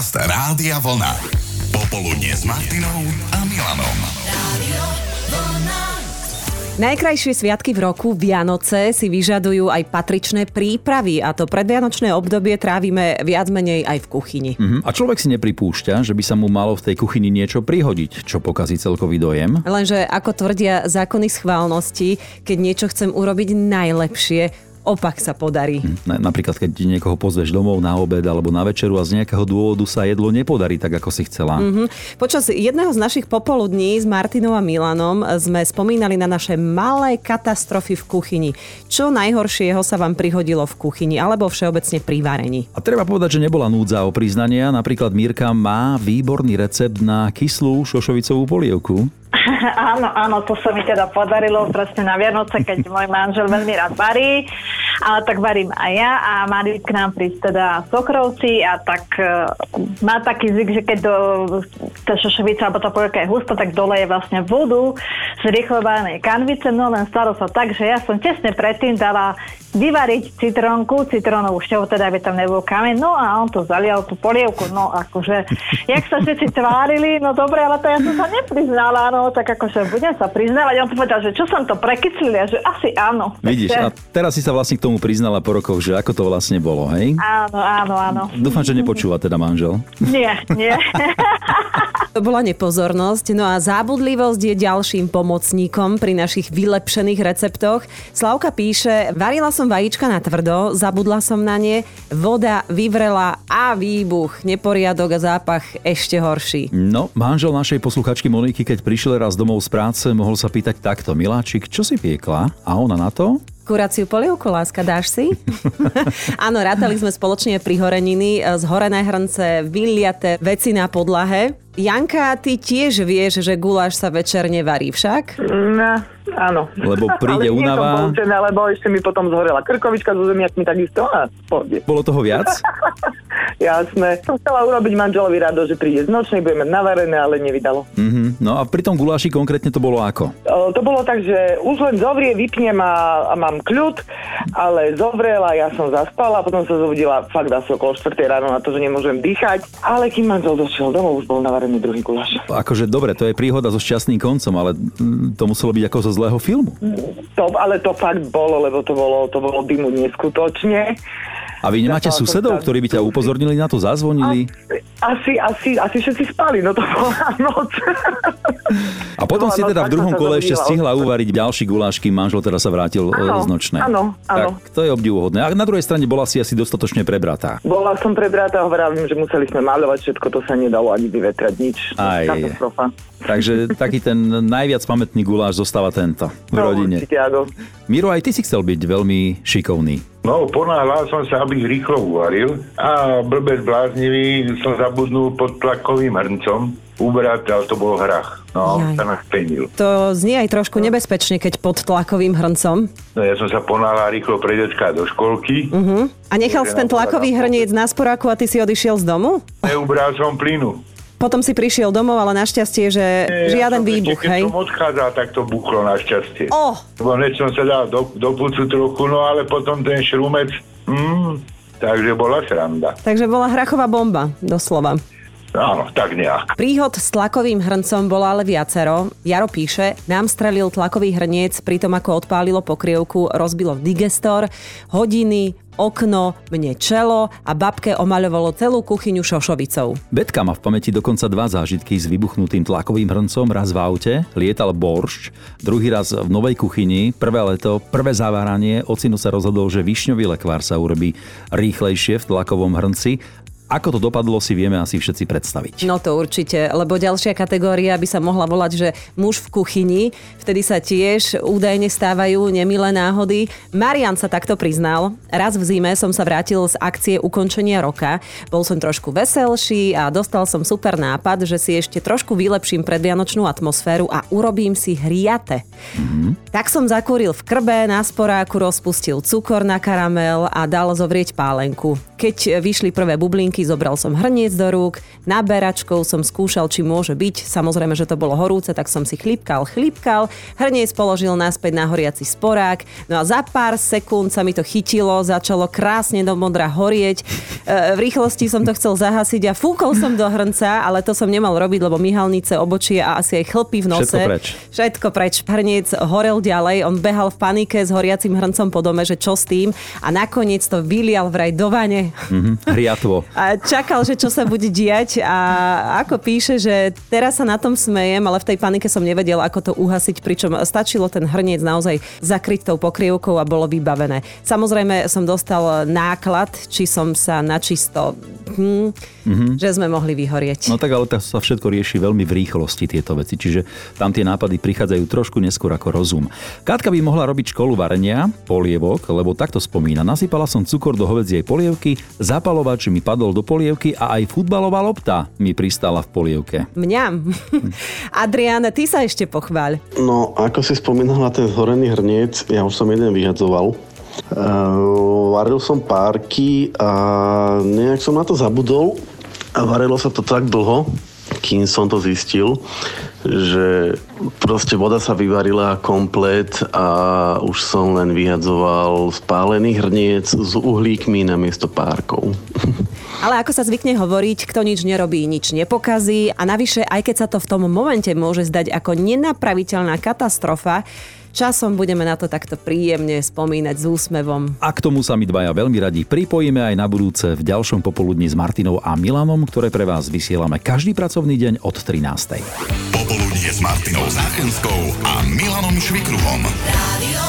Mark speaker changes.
Speaker 1: Podcast Rádia Vlna. Popoludne s Martinou a Milanom.
Speaker 2: Najkrajšie sviatky v roku, Vianoce, si vyžadujú aj patričné prípravy a to predvianočné obdobie trávime viac menej aj v kuchyni.
Speaker 3: Mhm. A človek si nepripúšťa, že by sa mu malo v tej kuchyni niečo prihodiť, čo pokazí celkový dojem.
Speaker 2: Lenže ako tvrdia zákony schválnosti, keď niečo chcem urobiť najlepšie, opak sa podarí.
Speaker 3: Na- Napríklad, keď niekoho pozveš domov na obed alebo na večeru a z nejakého dôvodu sa jedlo nepodarí tak, ako si chcela.
Speaker 2: Mhm. Počas jedného z našich popoludní s Martinou a Milanom sme spomínali na naše malé katastrofy v kuchyni. Čo najhoršieho sa vám prihodilo v kuchyni alebo všeobecne pri varení?
Speaker 3: A treba povedať, že nebola núdza o priznania. Napríklad Mírka má výborný recept na kyslú šošovicovú polievku.
Speaker 4: Áno, áno, to sa mi teda podarilo presne na Vianoce, keď môj manžel veľmi rád varí, ale tak varím aj ja. A mali k nám prísť teda sokrovci a tak uh, má taký zvyk, že keď do, tá šošovica alebo tá polievka je hustá, tak dole je vlastne vodu z rýchlo varenej kanvice, no len stalo sa tak, že ja som tesne predtým dala vyvariť citrónku, citrónovú šťavu, teda aby tam nebol kameň, no a on to zalial tú polievku, no akože, jak sa všetci tvárili, no dobre, ale to ja som sa nepriznala, no tak akože budem sa priznávať, on povedal, že čo som to prekyslil, a že asi áno.
Speaker 3: Vidíš, a teraz si sa vlastne k tomu priznala po rokoch, že ako to vlastne bolo, hej?
Speaker 4: Áno, áno, áno.
Speaker 3: Dúfam, že nepočúva teda manžel.
Speaker 4: Nie, nie.
Speaker 2: To bola nepozornosť, no a zábudlivosť je ďalším pomocníkom pri našich vylepšených receptoch. Slavka píše, varila som vajíčka na tvrdo, zabudla som na ne, voda vyvrela a výbuch, neporiadok a zápach ešte horší.
Speaker 3: No, manžel našej posluchačky Moniky, keď prišiel raz domov z práce, mohol sa pýtať takto, Miláčik, čo si piekla? A ona na to?
Speaker 2: Kuraciu polievku, láska, dáš si? Áno, rátali sme spoločne pri horeniny, zhorené hrnce, vyliate veci na podlahe. Janka, ty tiež vieš, že guláš sa večer nevarí však?
Speaker 5: No, áno.
Speaker 3: Lebo príde
Speaker 5: Ale
Speaker 3: únava.
Speaker 5: poučená, lebo ešte mi potom zhorela krkovička so zemiakmi takisto a pohode.
Speaker 3: Bolo toho viac?
Speaker 5: Jasné. Som chcela urobiť manželovi rado, že príde z nočnej, budeme navarené, ale nevydalo.
Speaker 3: No a pri tom guláši konkrétne to bolo ako?
Speaker 5: O, to bolo tak, že už len zovrie, vypnem a, a mám kľud, ale zovrela, ja som zaspala, potom sa zobudila fakt asi okolo 4 ráno na to, že nemôžem dýchať. Ale kým manžel došiel domov, už bol navarený druhý guláš.
Speaker 3: Akože dobre, to je príhoda so šťastným koncom, ale mm, to muselo byť ako zo zlého filmu.
Speaker 5: To, ale to fakt bolo, lebo to bolo, to bolo dymu neskutočne.
Speaker 3: A vy nemáte susedov, ktorí by ťa upozornili na to, zazvonili?
Speaker 5: Asi, asi, asi všetci spali, no to bola noc.
Speaker 3: A potom si teda v druhom kole ešte stihla uvariť ďalší guláš, kým manžel teda sa vrátil e,
Speaker 5: Áno,
Speaker 3: z nočnej.
Speaker 5: áno, áno.
Speaker 3: Tak to je obdivuhodné. A na druhej strane bola si asi dostatočne prebratá.
Speaker 5: Bola som prebratá, hovorím, že museli sme maľovať všetko, to sa nedalo ani vyvetrať, nič.
Speaker 3: Aj.
Speaker 5: Katastrofa.
Speaker 3: Takže taký ten najviac pamätný guláš zostáva tento v
Speaker 5: No,
Speaker 3: rodine.
Speaker 5: určite, áno.
Speaker 3: Miro, aj ty si chcel byť veľmi šikovný.
Speaker 6: No, ponáhľal som sa, aby rýchlo uvaril a blbec bláznivý som zabudnul pod tlakovým hrncom ubrať, ale to bol hrach. No,
Speaker 2: Jaj.
Speaker 6: sa nás penil.
Speaker 2: To znie aj trošku nebezpečne, keď pod tlakovým hrncom.
Speaker 6: No, ja som sa ponáhľal rýchlo pre decka do školky.
Speaker 2: Uh-huh. A nechal si ten tlakový hrniec na sporáku a ty si odišiel z domu?
Speaker 6: Neubral som plynu.
Speaker 2: Potom si prišiel domov, ale našťastie, že
Speaker 6: Nie,
Speaker 2: žiaden
Speaker 6: ja
Speaker 2: výbuch,
Speaker 6: ešte, keď
Speaker 2: hej?
Speaker 6: som odchádzal, tak to buchlo našťastie.
Speaker 2: Oh,
Speaker 6: Lebo hneď som sa dal do, do pucu trochu, no ale potom ten šrumec, mm, takže bola sranda.
Speaker 2: takže bola hrachová bomba, doslova.
Speaker 6: Áno, tak nejak.
Speaker 2: Príhod s tlakovým hrncom bolo ale viacero. Jaro píše, nám strelil tlakový hrniec, pritom ako odpálilo pokrievku, rozbilo digestor, hodiny, okno, mne čelo a babke omaľovalo celú kuchyňu šošovicou.
Speaker 3: Betka má v pamäti dokonca dva zážitky s vybuchnutým tlakovým hrncom. Raz v aute, lietal boršč, druhý raz v novej kuchyni, prvé leto, prvé zaváranie. Ocino sa rozhodol, že višňový lekvár sa urobí rýchlejšie v tlakovom hrnci. Ako to dopadlo, si vieme asi všetci predstaviť.
Speaker 2: No to určite, lebo ďalšia kategória by sa mohla volať, že muž v kuchyni, vtedy sa tiež údajne stávajú nemilé náhody. Marian sa takto priznal. Raz v zime som sa vrátil z akcie ukončenia roka. Bol som trošku veselší a dostal som super nápad, že si ešte trošku vylepším predvianočnú atmosféru a urobím si hriate. Tak som zakúril v krbe, na sporáku rozpustil cukor na karamel a dal zovrieť pálenku. Keď vyšli prvé bublinky, zobral som hrniec do rúk, naberačkou som skúšal, či môže byť. Samozrejme, že to bolo horúce, tak som si chlipkal, chlipkal, hrniec položil naspäť na horiaci sporák. No a za pár sekúnd sa mi to chytilo, začalo krásne do modra horieť. E, v rýchlosti som to chcel zahasiť a fúkol som do hrnca, ale to som nemal robiť, lebo myhalnice, obočie a asi aj chlpy v nose.
Speaker 3: Všetko preč.
Speaker 2: Všetko preč. Hrniec horel ďalej, on behal v panike s horiacim hrncom po dome, že čo s tým a nakoniec to vylial vraj do vane.
Speaker 3: Mhm, hriatvo.
Speaker 2: A čakal, že čo sa bude diať a ako píše, že teraz sa na tom smejem, ale v tej panike som nevedel, ako to uhasiť, pričom stačilo ten hrniec naozaj zakryť tou pokrievkou a bolo vybavené. Samozrejme som dostal náklad, či som sa načisto, hm, mm-hmm. že sme mohli vyhorieť.
Speaker 3: No tak ale to sa všetko rieši veľmi v rýchlosti tieto veci, čiže tam tie nápady prichádzajú trošku neskôr ako rozum. Katka by mohla robiť školu varenia, polievok, lebo takto spomína. Nasypala som cukor do hovedziej polievky, zapalovač mi padol do polievky a aj futbalová lopta mi pristala v polievke.
Speaker 2: Mňam. Adrián, ty sa ešte pochváľ.
Speaker 7: No, ako si spomínal na ten zhorený hrniec, ja už som jeden vyhadzoval. Uh, varil som párky a nejak som na to zabudol a varilo sa to tak dlho, kým som to zistil, že proste voda sa vyvarila komplet a už som len vyhadzoval spálený hrniec s uhlíkmi na miesto párkov.
Speaker 2: Ale ako sa zvykne hovoriť, kto nič nerobí, nič nepokazí a navyše, aj keď sa to v tom momente môže zdať ako nenapraviteľná katastrofa, Časom budeme na to takto príjemne spomínať s úsmevom.
Speaker 3: A k tomu sa my dvaja veľmi radi pripojíme aj na budúce v ďalšom popoludní s Martinou a Milanom, ktoré pre vás vysielame každý pracovný deň od 13.
Speaker 1: Popoludnie s Martinou Záchenskou a Milanom Švikruhom.
Speaker 8: Rádio